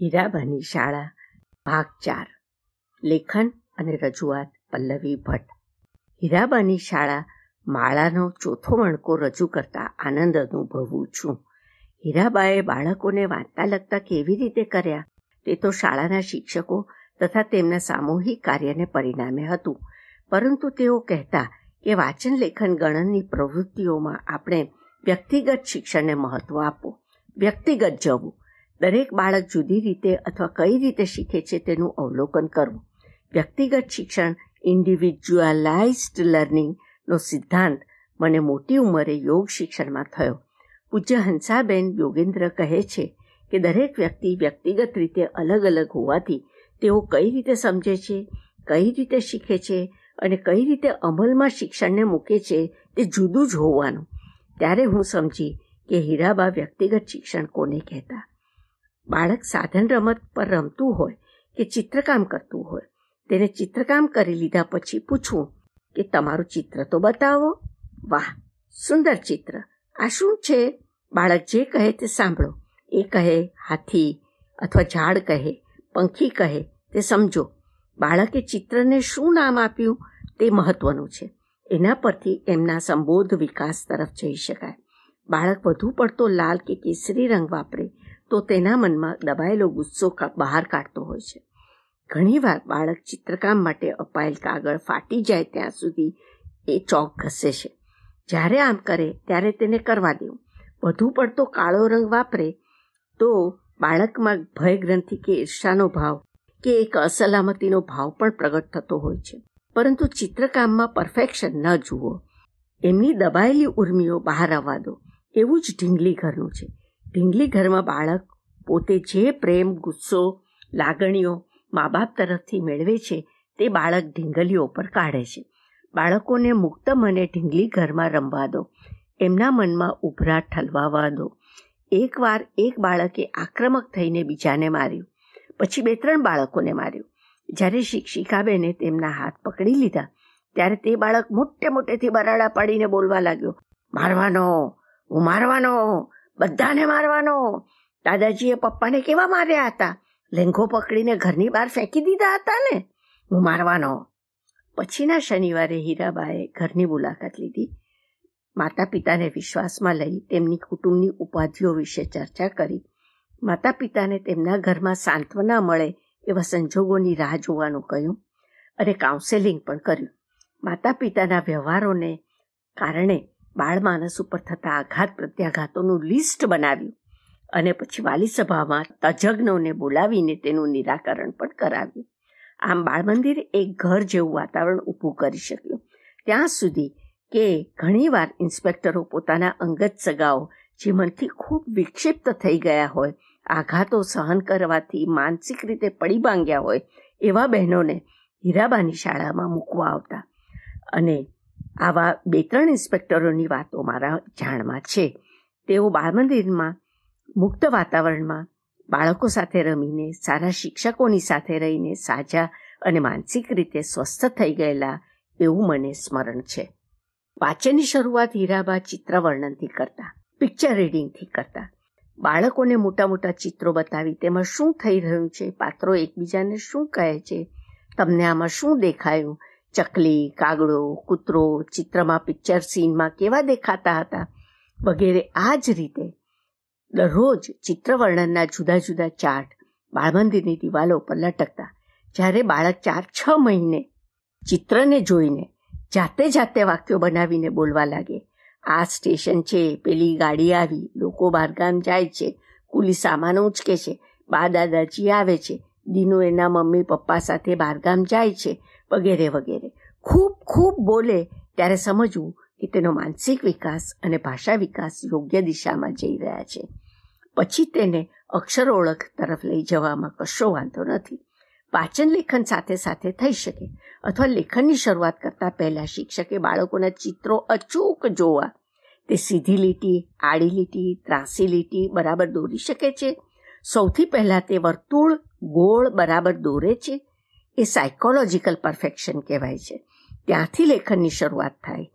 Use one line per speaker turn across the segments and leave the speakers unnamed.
હીરાબાની શાળા. ભાગ ચાર લેખન અને રજૂઆત. પલ્લવી ભટ્ટ. હીરાબાની શાળા. માળાનો ચોથો મણકો રજૂ કરતા આનંદ અનુભવું છું. હીરાબાએ બાળકોને વાંચતા લખતા કેવી રીતે કર્યા? તે તો શાળાના શિક્ષકો તથા તેમના સામૂહિક કાર્યને પરિણામે હતું. પરંતુ તેઓ કહેતા કે વાંચન લેખન ગણનની પ્રવૃત્તિઓમાં આપણે વ્યક્તિગત શિક્ષણને મહત્વ આપવું વ્યક્તિગત જવું. દરેક બાળક જુદી રીતે અથવા કઈ રીતે શીખે છે તેનું અવલોકન કરવું. વ્યક્તિગત શિક્ષણ ઇન્ડિવિજ્યુઅલાઇઝડ લર્નિંગનો સિદ્ધાંત મને મોટી ઉંમરે યોગ શિક્ષણમાં થયો. પૂજ્ય હંસાબેન યોગેન્દ્ર કહે છે કે દરેક વ્યક્તિ વ્યક્તિગત રીતે અલગ અલગ હોવાથી તેઓ કઈ રીતે સમજે છે, કઈ રીતે શીખે છે અને કઈ રીતે અમલમાં શિક્ષણને મૂકે છે તે જુદું જ હોવાનું. ત્યારે હું સમજી કે હીરાબા વ્યક્તિગત શિક્ષણ કોને કહેતા? બાળક સાધન રમત પર રમતું હોય કે ચિત્રકામ કરતું હોય, તેને ચિત્રકામ કરી લીધા પછી પૂછવું કે તમારું ચિત્ર તો બતાવો. વાહ, સુંદર ચિત્ર. આ શું છે? બાળક જે કહે તે સાંભળો. એ કહે હાથી અથવા ઝાડ કહે, પંખી કહે, તે સમજો. બાળકે ચિત્રને શું નામ આપ્યું તે મહત્વનું છે. એના પરથી એમના સંબોધ વિકાસ તરફ જઈ શકાય. બાળક વધુ પડતો લાલ કે કેસરી રંગ વાપરે તો તેના મનમાં દબાયેલો ગુસ્સો બહાર કાઢતો હોય છે. ઘણીવાર બાળક ચિત્રકામ માટે અપાયેલ કાગળ ફાટી જાય ત્યાં સુધી એ ચોક ઘસે છે. જ્યારે આમ કરે ત્યારે તેને કરવા દેવું. વધુ પડતો કાળો રંગ વાપરે તો બાળકમાં ભય ગ્રંથિ કે ઈર્ષાનો ભાવ કે એક અસલામતીનો ભાવ પણ પ્રગટ થતો હોય છે. પરંતુ ચિત્રકામમાં પરફેક્શન ન જુઓ. એમની દબાયેલી ઉર્મિઓ બહાર આવવા દો. એવું જ ઢીંગલી ઘરનું છે. ઢીંગલી ઘરમાં બાળક પોતે જે પ્રેમ, ગુસ્સો, લાગણીઓ મા બાપ તરફથી મેળવે છે, તે બાળક ઢીંગલીઓ પર કાઢે છે. બાળકોને મુક્ત મને ઢીંગલી ઘરમાં રમવા દો. એમના મનમાં ઉભરાટ ઠલવાવા દો. એકવાર એક બાળકે આક્રમક થઈને બીજાને માર્યું. પછી બે ત્રણ બાળકોને માર્યું. જ્યારે શિક્ષિકાબેને તેમના હાથ પકડી લીધા, ત્યારે તે બાળક મોટે મોટેથી બરાડા પાડીને બોલવા લાગ્યો, મારવાનો, હું મારવાનો બધાને મારવાનો. દાદાજીએ પપ્પાને કેવા માર્યા હતા? લેંઘો પકડીને ઘરની બહાર ફેંકી દીધા હતા ને? હું મારવાનો. પછીના શનિવારે હીરાબાએ ઘરની મુલાકાત લીધી. માતા પિતાને વિશ્વાસમાં લઈ તેમની કુટુંબની ઉપાધિઓ વિશે ચર્ચા કરી. માતા પિતાને તેમના ઘરમાં સાંત્વના મળે એવા સંજોગોની રાહ જોવાનું કહ્યું અને કાઉન્સેલિંગ પણ કર્યું. માતા પિતાના વ્યવહારોને કારણે બાળમાનસ ઉપર થતા આઘાત પ્રત્યાઘાતોનું લિસ્ટ બનાવ્યું અને પછી વાલી સભામાં તજજ્ઞોને બોલાવીને તેનું નિરાકરણ પણ કરાવ્યું. આમ બાળ મંદિર એક ઘર જેવું વાતાવરણ ઊભું કરી શક્યું. ત્યાં સુધી કે ઘણીવાર ઇન્સ્પેક્ટરો પોતાના અંગત સગાઓ જે મનથી ખૂબ વિક્ષિપ્ત થઈ ગયા હોય, આઘાતો સહન કરવાથી માનસિક રીતે પડી ભાંગ્યા હોય, એવા બહેનોને હીરાબાની શાળામાં મૂકવા આવતા. અને આવા બે ત્રણ ઇન્સ્પેક્ટરોની વાતો મારા જાણમાં છે. તેઓ બાળ મંદિરમાં મુક્ત વાતાવરણમાં, બાળકો સાથે રમીને, સારા શિક્ષકોની સાથે રહીને સાજા અને માનસિક રીતે સ્વસ્થ થઈ ગયેલા એવું મને સ્મરણ છે. વાંચનની શરૂઆત હીરાબા ચિત્ર વર્ણનથી કરતા, પિક્ચર રીડિંગથી કરતા. બાળકોને મોટા મોટા ચિત્રો બતાવી તેમાં શું થઈ રહ્યું છે, પાત્રો એકબીજાને શું કહે છે, તમને આમાં શું દેખાયું ચકલી, કાગડો, કૂતરો, ચિત્રમાં પિક્ચર સીનમાં કેવા દેખાતા હતા? વગેરે આ જ રીતે દરરોજ ચિત્ર વર્ણનના જુદા જુદા ચાર્ટ બાળમંદિરની દિવાલો પર લટકતા. જ્યારે બાળક ચાર છ મહિને ચિત્રને જોઈને જાતે જાતે વાક્યો બનાવીને બોલવા લાગે. આ સ્ટેશન છે, પેલી ગાડી આવી, લોકો બહારગામ જાય છે, કુલી સામાન ઉંચકે છે, બા દાદાજી આવે છે દીનો એના મમ્મી પપ્પા સાથે બહારગામ જાય છે, વગેરે વગેરે. ખૂબ ખૂબ બોલે ત્યારે સમજવું કે તેનો માનસિક વિકાસ અને ભાષા વિકાસ યોગ્ય દિશામાં જઈ રહ્યા છે. પછી તેને અક્ષર ઓળખ તરફ લઈ જવામાં કશો વાંધો નથી. વાચન લેખન સાથે સાથે થઈ શકે અથવા લેખનની શરૂઆત કરતા પહેલા શિક્ષકે બાળકોના ચિત્રો અચૂક જોવા. તે સીધી લીટી, આડી લીટી, ત્રાસી લીટી બરાબર દોરી શકે છે. સૌથી પહેલાં તે વર્તુળ, ગોળ બરાબર દોરે છે. એ સાયકોલોજીકલ પરફેક્શન કહેવાય છે. ત્યાંથી લેખનની શરૂઆત થાય.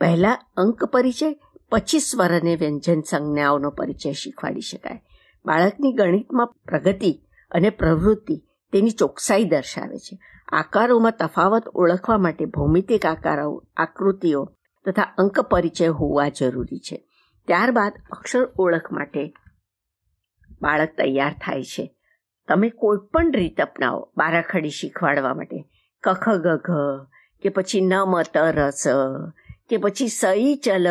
પહેલાં અંક પરિચય, પછી સ્વર અને વ્યંજન સંજ્ઞાઓનો પરિચય શીખવાડી શકાય. બાળકની ગણિતમાં પ્રગતિ અને પ્રવૃત્તિ તેની ચોકસાઈ દર્શાવે છે. આકારોમાં તફાવત ઓળખવા માટે ભૌમિતિક આકારો, આકૃતિઓ તથા અંક પરિચય હોવા જરૂરી છે. ત્યારબાદ અક્ષર ઓળખ માટે બાળક તૈયાર થાય છે. તમે કોઈ પણ રીત અપનાવો બારાખડી શીખવાડવા માટે. કખ ગઘ કે પછી ન મત રસ કે પછી સઈ ચલ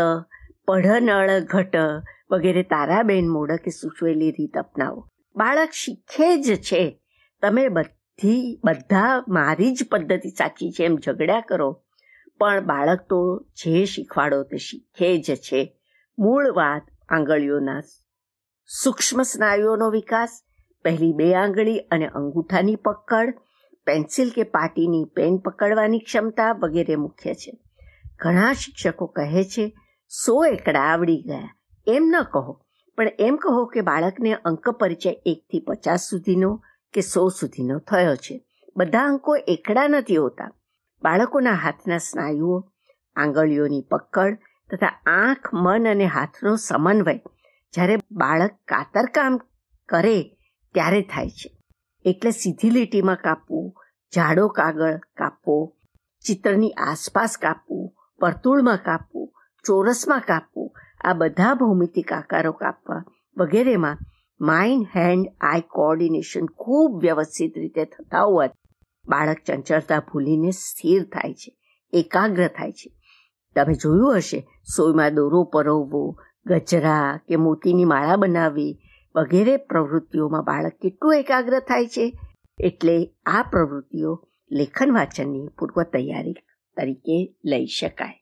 પઢ નળ ઘટ વગેરે તારાબેન મોડકે સૂચવેલી રીત અપનાવો. બાળક શીખે જ છે. તમે બધી, બધા મારી જ પદ્ધતિ સાચી છે એમ ઝઘડ્યા કરો. પણ બાળક તો જે શીખવાડો તે શીખે જ છે. મૂળ વાત આંગળીઓના સૂક્ષ્મ સ્નાયુઓનો વિકાસ, પહેલી બે આંગળી અને અંગૂઠાની પકડ, પેન્સિલ કે પાટીની પેન પકડવાની ક્ષમતા વગેરે મુખ્ય છે. ઘણા શિક્ષકો કહે છે, સો એકડા આવડી ગયા. એમ ન કહો, પણ એમ કહો કે બાળકને અંક પરિચય એકથી પચાસ સુધીનો કે સો સુધીનો થયો છે. બધા અંકો એકડા નથી હોતા. બાળકોના હાથના સ્નાયુઓ, આંગળીઓની પકડ તથા આંખ, મન અને હાથનો સમન્વય જ્યારે બાળક કાતરકામ કરે ત્યારે થાય છે. એટલે સીધી લીટીમાં કાપવું, જાડો કાગળ કાપવો, ચિત્રની આસપાસ કાપવું, વર્તુળમાં કાપવું, ચોરસમાં કાપવું, આ બધા ભૌમિતિક આકારો કાપવા વગેરેમાં માઇન્ડ હેન્ડ આઈ કોઓર્ડિનેશન ખૂબ વ્યવસ્થિત રીતે થતા હોવાથી બાળક ચંચળતા ભૂલીને સ્થિર થાય છે, એકાગ્ર થાય છે. તમે જોયું હશે, સોયમાં દોરો પરોવવો ગજરા કે મોતીની માળા બનાવવી વગેરે પ્રવૃત્તિઓમાં બાળક કેટલું એકાગ્ર થાય છે? એટલે આ પ્રવૃત્તિઓ લેખન વાંચનની પૂર્વ તૈયારી તરીકે લઈ શકાય.